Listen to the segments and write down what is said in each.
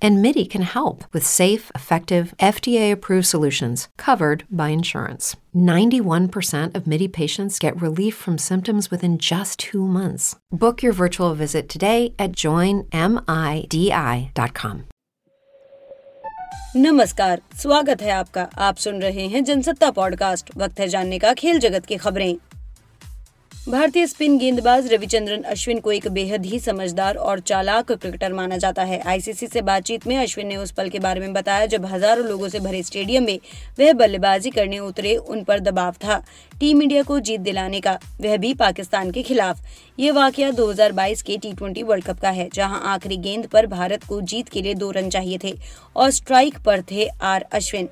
And MIDI can help with safe, effective, FDA approved solutions covered by insurance. 91% of MIDI patients get relief from symptoms within just two months. Book your virtual visit today at joinmidi.com. नमस्कार स्वागत है आपका आप सुन रहे हैं Jansatta podcast वक्त है जानने का खेल जगत की खबरें भारतीय स्पिन गेंदबाज रविचंद्रन अश्विन को एक बेहद ही समझदार और चालाक क्रिकेटर माना जाता है। आईसीसी से बातचीत में अश्विन ने उस पल के बारे में बताया जब हज़ारों लोगों से भरे स्टेडियम में वह बल्लेबाजी करने उतरे, उन पर दबाव था। टीम इंडिया को जीत दिलाने का, वह भी पाकिस्तान के खिलाफ। ये वाकया 2022 के टी ट्वेंटी वर्ल्ड कप का है, जहाँ आखिरी गेंद पर भारत को जीत के लिए दो रन चाहिए थे और स्ट्राइक पर थे आर अश्विन।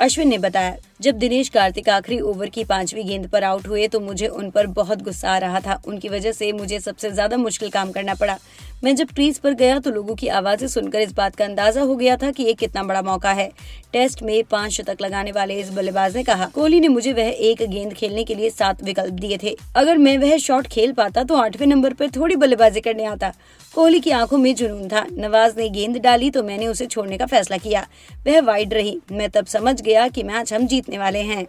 अश्विन ने बताया, जब दिनेश कार्तिक आखिरी ओवर की पांचवी गेंद पर आउट हुए तो मुझे उन पर बहुत गुस्सा आ रहा था। उनकी वजह से मुझे सबसे ज़्यादा मुश्किल काम करना पड़ा। मैं जब क्रीज पर गया तो लोगों की आवाज़ें सुनकर इस बात का अंदाज़ा हो गया था कि ये कितना बड़ा मौका है। टेस्ट में पाँच शतक लगाने वाले इस बल्लेबाज ने कहा, कोहली ने मुझे वह एक गेंद खेलने के लिए सात विकल्प दिए थे। अगर मैं वह शॉट खेल पाता तो आठवें नंबर पर थोड़ी बल्लेबाजी करने आता। कोहली की आँखों में जुनून था। नवाज़ ने गेंद डाली तो मैंने उसे छोड़ने का फैसला किया। वह वाइड रही। मैं तब समझ गया कि मैच हम जीतने वाले हैं।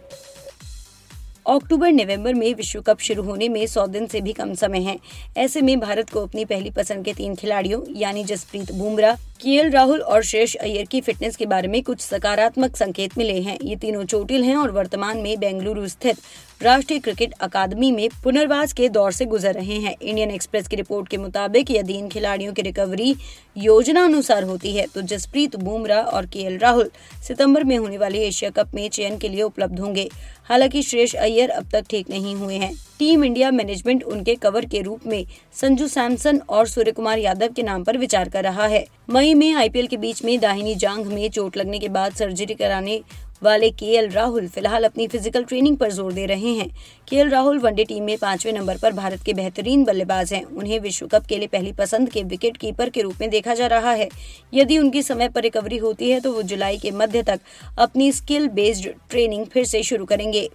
अक्टूबर, नवंबर में विश्व कप शुरू होने में सौ दिन से भी कम समय है। ऐसे में भारत को अपनी पहली पसंद के तीन खिलाड़ियों, यानी जसप्रीत बुमराह, के राहुल और शेष अय्यर की फिटनेस के बारे में कुछ सकारात्मक संकेत मिले हैं। ये तीनों चोटिल हैं और वर्तमान में बेंगलुरु स्थित राष्ट्रीय क्रिकेट अकादमी में पुनर्वास के दौर से गुजर रहे हैं। इंडियन एक्सप्रेस की रिपोर्ट के मुताबिक यदि इन खिलाड़ियों की रिकवरी योजना अनुसार होती है। तो जसप्रीत बुमराह और के राहुल सितंबर में होने वाले एशिया कप में चयन के लिए उपलब्ध होंगे। हालाँकि श्रेष अय्यर अब तक ठीक नहीं हुए हैं। टीम इंडिया मैनेजमेंट उनके कवर के रूप में संजू सैमसन और सूर्य कुमार यादव के नाम पर विचार कर रहा है। मई में आईपीएल के बीच में दाहिनी जांग में चोट लगने के बाद सर्जरी कराने वाले के राहुल फ़िलहाल अपनी फ़िज़िकल ट्रेनिंग पर ज़ोर दे रहे हैं। के राहुल वनडे टीम में पाँचवें नंबर पर भारत के बेहतरीन बल्लेबाज हैं। उन्हें विश्व कप के लिए पहली पसंद के विकेट कीपर के रूप में देखा जा रहा है। यदि उनकी समय पर रिकवरी होती है तो वो जुलाई के मध्य तक अपनी स्किल बेस्ड ट्रेनिंग फिर से शुरू करेंगे।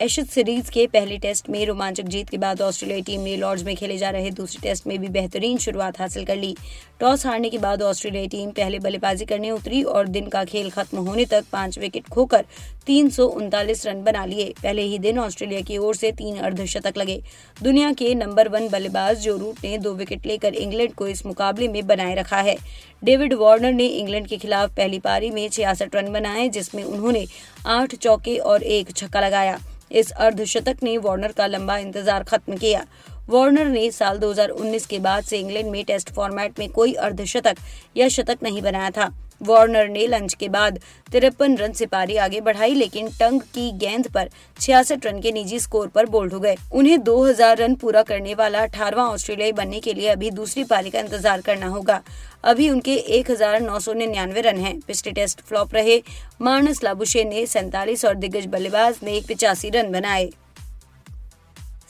एशियन सीरीज़ के पहले टेस्ट में रोमांचक जीत के बाद ऑस्ट्रेलियाई टीम ने लॉर्ड्स में खेले जा रहे दूसरे टेस्ट में भी बेहतरीन शुरुआत हासिल कर ली। टॉस हारने के बाद ऑस्ट्रेलियाई टीम पहले बल्लेबाजी करने उतरी और दिन का खेल खत्म होने तक पाँच विकेट खोकर तीन सौ उनतालीस रन बना लिए। पहले ही दिन ऑस्ट्रेलिया की ओर से तीन अर्धशतक लगे। दुनिया के नंबर वन बल्लेबाज जो रूट ने दो विकेट लेकर इंग्लैंड को इस मुकाबले में बनाए रखा है। डेविड वार्नर ने इंग्लैंड के खिलाफ पहली पारी में छियासठ रन बनाए, जिसमें उन्होंने आठ चौके और एक छक्का लगाया। इस अर्धशतक ने वार्नर का लंबा इंतज़ार खत्म किया। वार्नर ने साल 2019 के बाद से इंग्लैंड में टेस्ट फॉर्मेट में कोई अर्धशतक या शतक नहीं बनाया था। वार्नर ने लंच के बाद तिरपन रन से पारी आगे बढ़ाई, लेकिन टंग की गेंद पर छियासठ रन के निजी स्कोर पर बोल्ड हो गए। उन्हें 2000 रन पूरा करने वाला अठारवा ऑस्ट्रेलियाई बनने के लिए अभी दूसरी पारी का इंतज़ार करना होगा। अभी उनके एक हज़ार नौ सौ निन्यानवे रन हैं। पिछले टेस्ट फ्लॉप रहे मानस लाबुशे ने सैतालीस और दिग्गज बल्लेबाज ने पिचासी रन बनाए।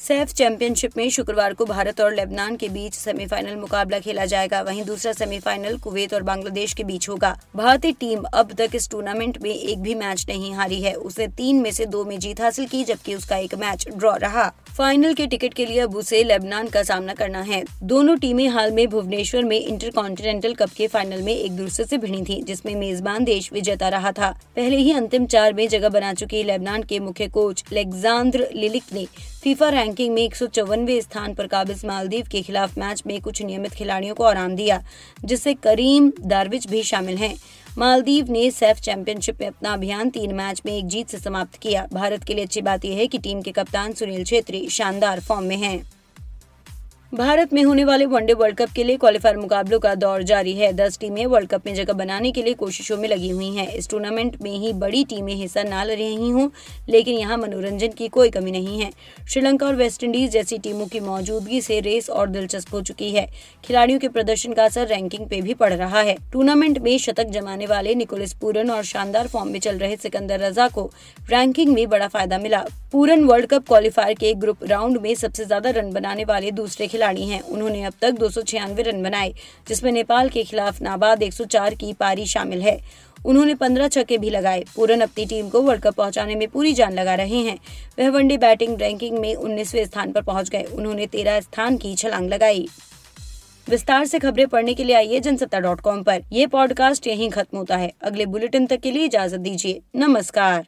सैफ चैंपियनशिप में शुक्रवार को भारत और लेबनान के बीच सेमीफाइनल मुकाबला खेला जाएगा। वहीं दूसरा सेमीफाइनल कुवैत और बांग्लादेश के बीच होगा। भारतीय टीम अब तक इस टूर्नामेंट में एक भी मैच नहीं हारी है। उसने तीन में से दो में जीत हासिल की, जबकि उसका एक मैच ड्रॉ रहा। फाइनल के टिकट के लिए अब उसे लेबनान का सामना करना है। दोनों टीमें हाल में भुवनेश्वर में इंटर कॉन्टिनेंटल कप के फाइनल में एक दूसरे से भिड़ी थी, जिसमें मेजबान देश विजेता रहा था। पहले ही अंतिम चार में जगह बना चुकी लेबनान के मुख्य कोच लेग्जांद्र लिलिक ने फीफा रैंकिंग में एक स्थान पर काबिज मालदीव के खिलाफ मैच में कुछ नियमित खिलाड़ियों को आराम दिया, जिससे करीम दारविच भी शामिल हैं। मालदीव ने सेफ़ चैंपियनशिप में अपना अभियान तीन मैच में एक जीत से समाप्त किया भारत के लिए अच्छी बात यह है कि टीम के कप्तान सुनील छेत्री शानदार फॉर्म में हैं। भारत में होने वाले वनडे वर्ल्ड कप के लिए क्वालिफायर मुकाबलों का दौर जारी है। दस टीमें वर्ल्ड कप में जगह बनाने के लिए कोशिशों में लगी हुई हैं। इस टूर्नामेंट में ही बड़ी टीमें हिस्सा न ले रही हूँ, लेकिन यहाँ मनोरंजन की कोई कमी नहीं है। श्रीलंका और वेस्टइंडीज जैसी टीमों की मौजूदगी से रेस और दिलचस्प हो चुकी है। खिलाड़ियों के प्रदर्शन का असर रैंकिंग पे भी पड़ रहा है। टूर्नामेंट में शतक जमाने वाले निकोलस पूरन और शानदार फॉर्म में चल रहे सिकंदर रजा को रैंकिंग में बड़ा फ़ायदा मिला। पूरन वर्ल्ड कप क्वालिफायर के ग्रुप राउंड में सबसे ज़्यादा रन बनाने वाले दूसरे खिलाड़ी खिलाड़ी हैं। उन्होंने अब तक दो सौ छियानवे रन बनाए, जिसमें नेपाल के खिलाफ नाबाद 104 की पारी शामिल है। उन्होंने पंद्रह छक्के भी लगाए। पूरन अपनी टीम को वर्ल्ड कप पहुँचाने में पूरी जान लगा रहे हैं। वह वनडे बैटिंग रैंकिंग में उन्नीसवे स्थान पर पहुँच गए। उन्होंने तेरह स्थान की छलांग लगाई। विस्तार से खबरें पढ़ने के लिए आइए जनसत्ता डॉट कॉम पर। यह पॉडकास्ट यहीं खत्म होता है। अगले बुलेटिन तक के लिए इजाज़त दीजिए। नमस्कार।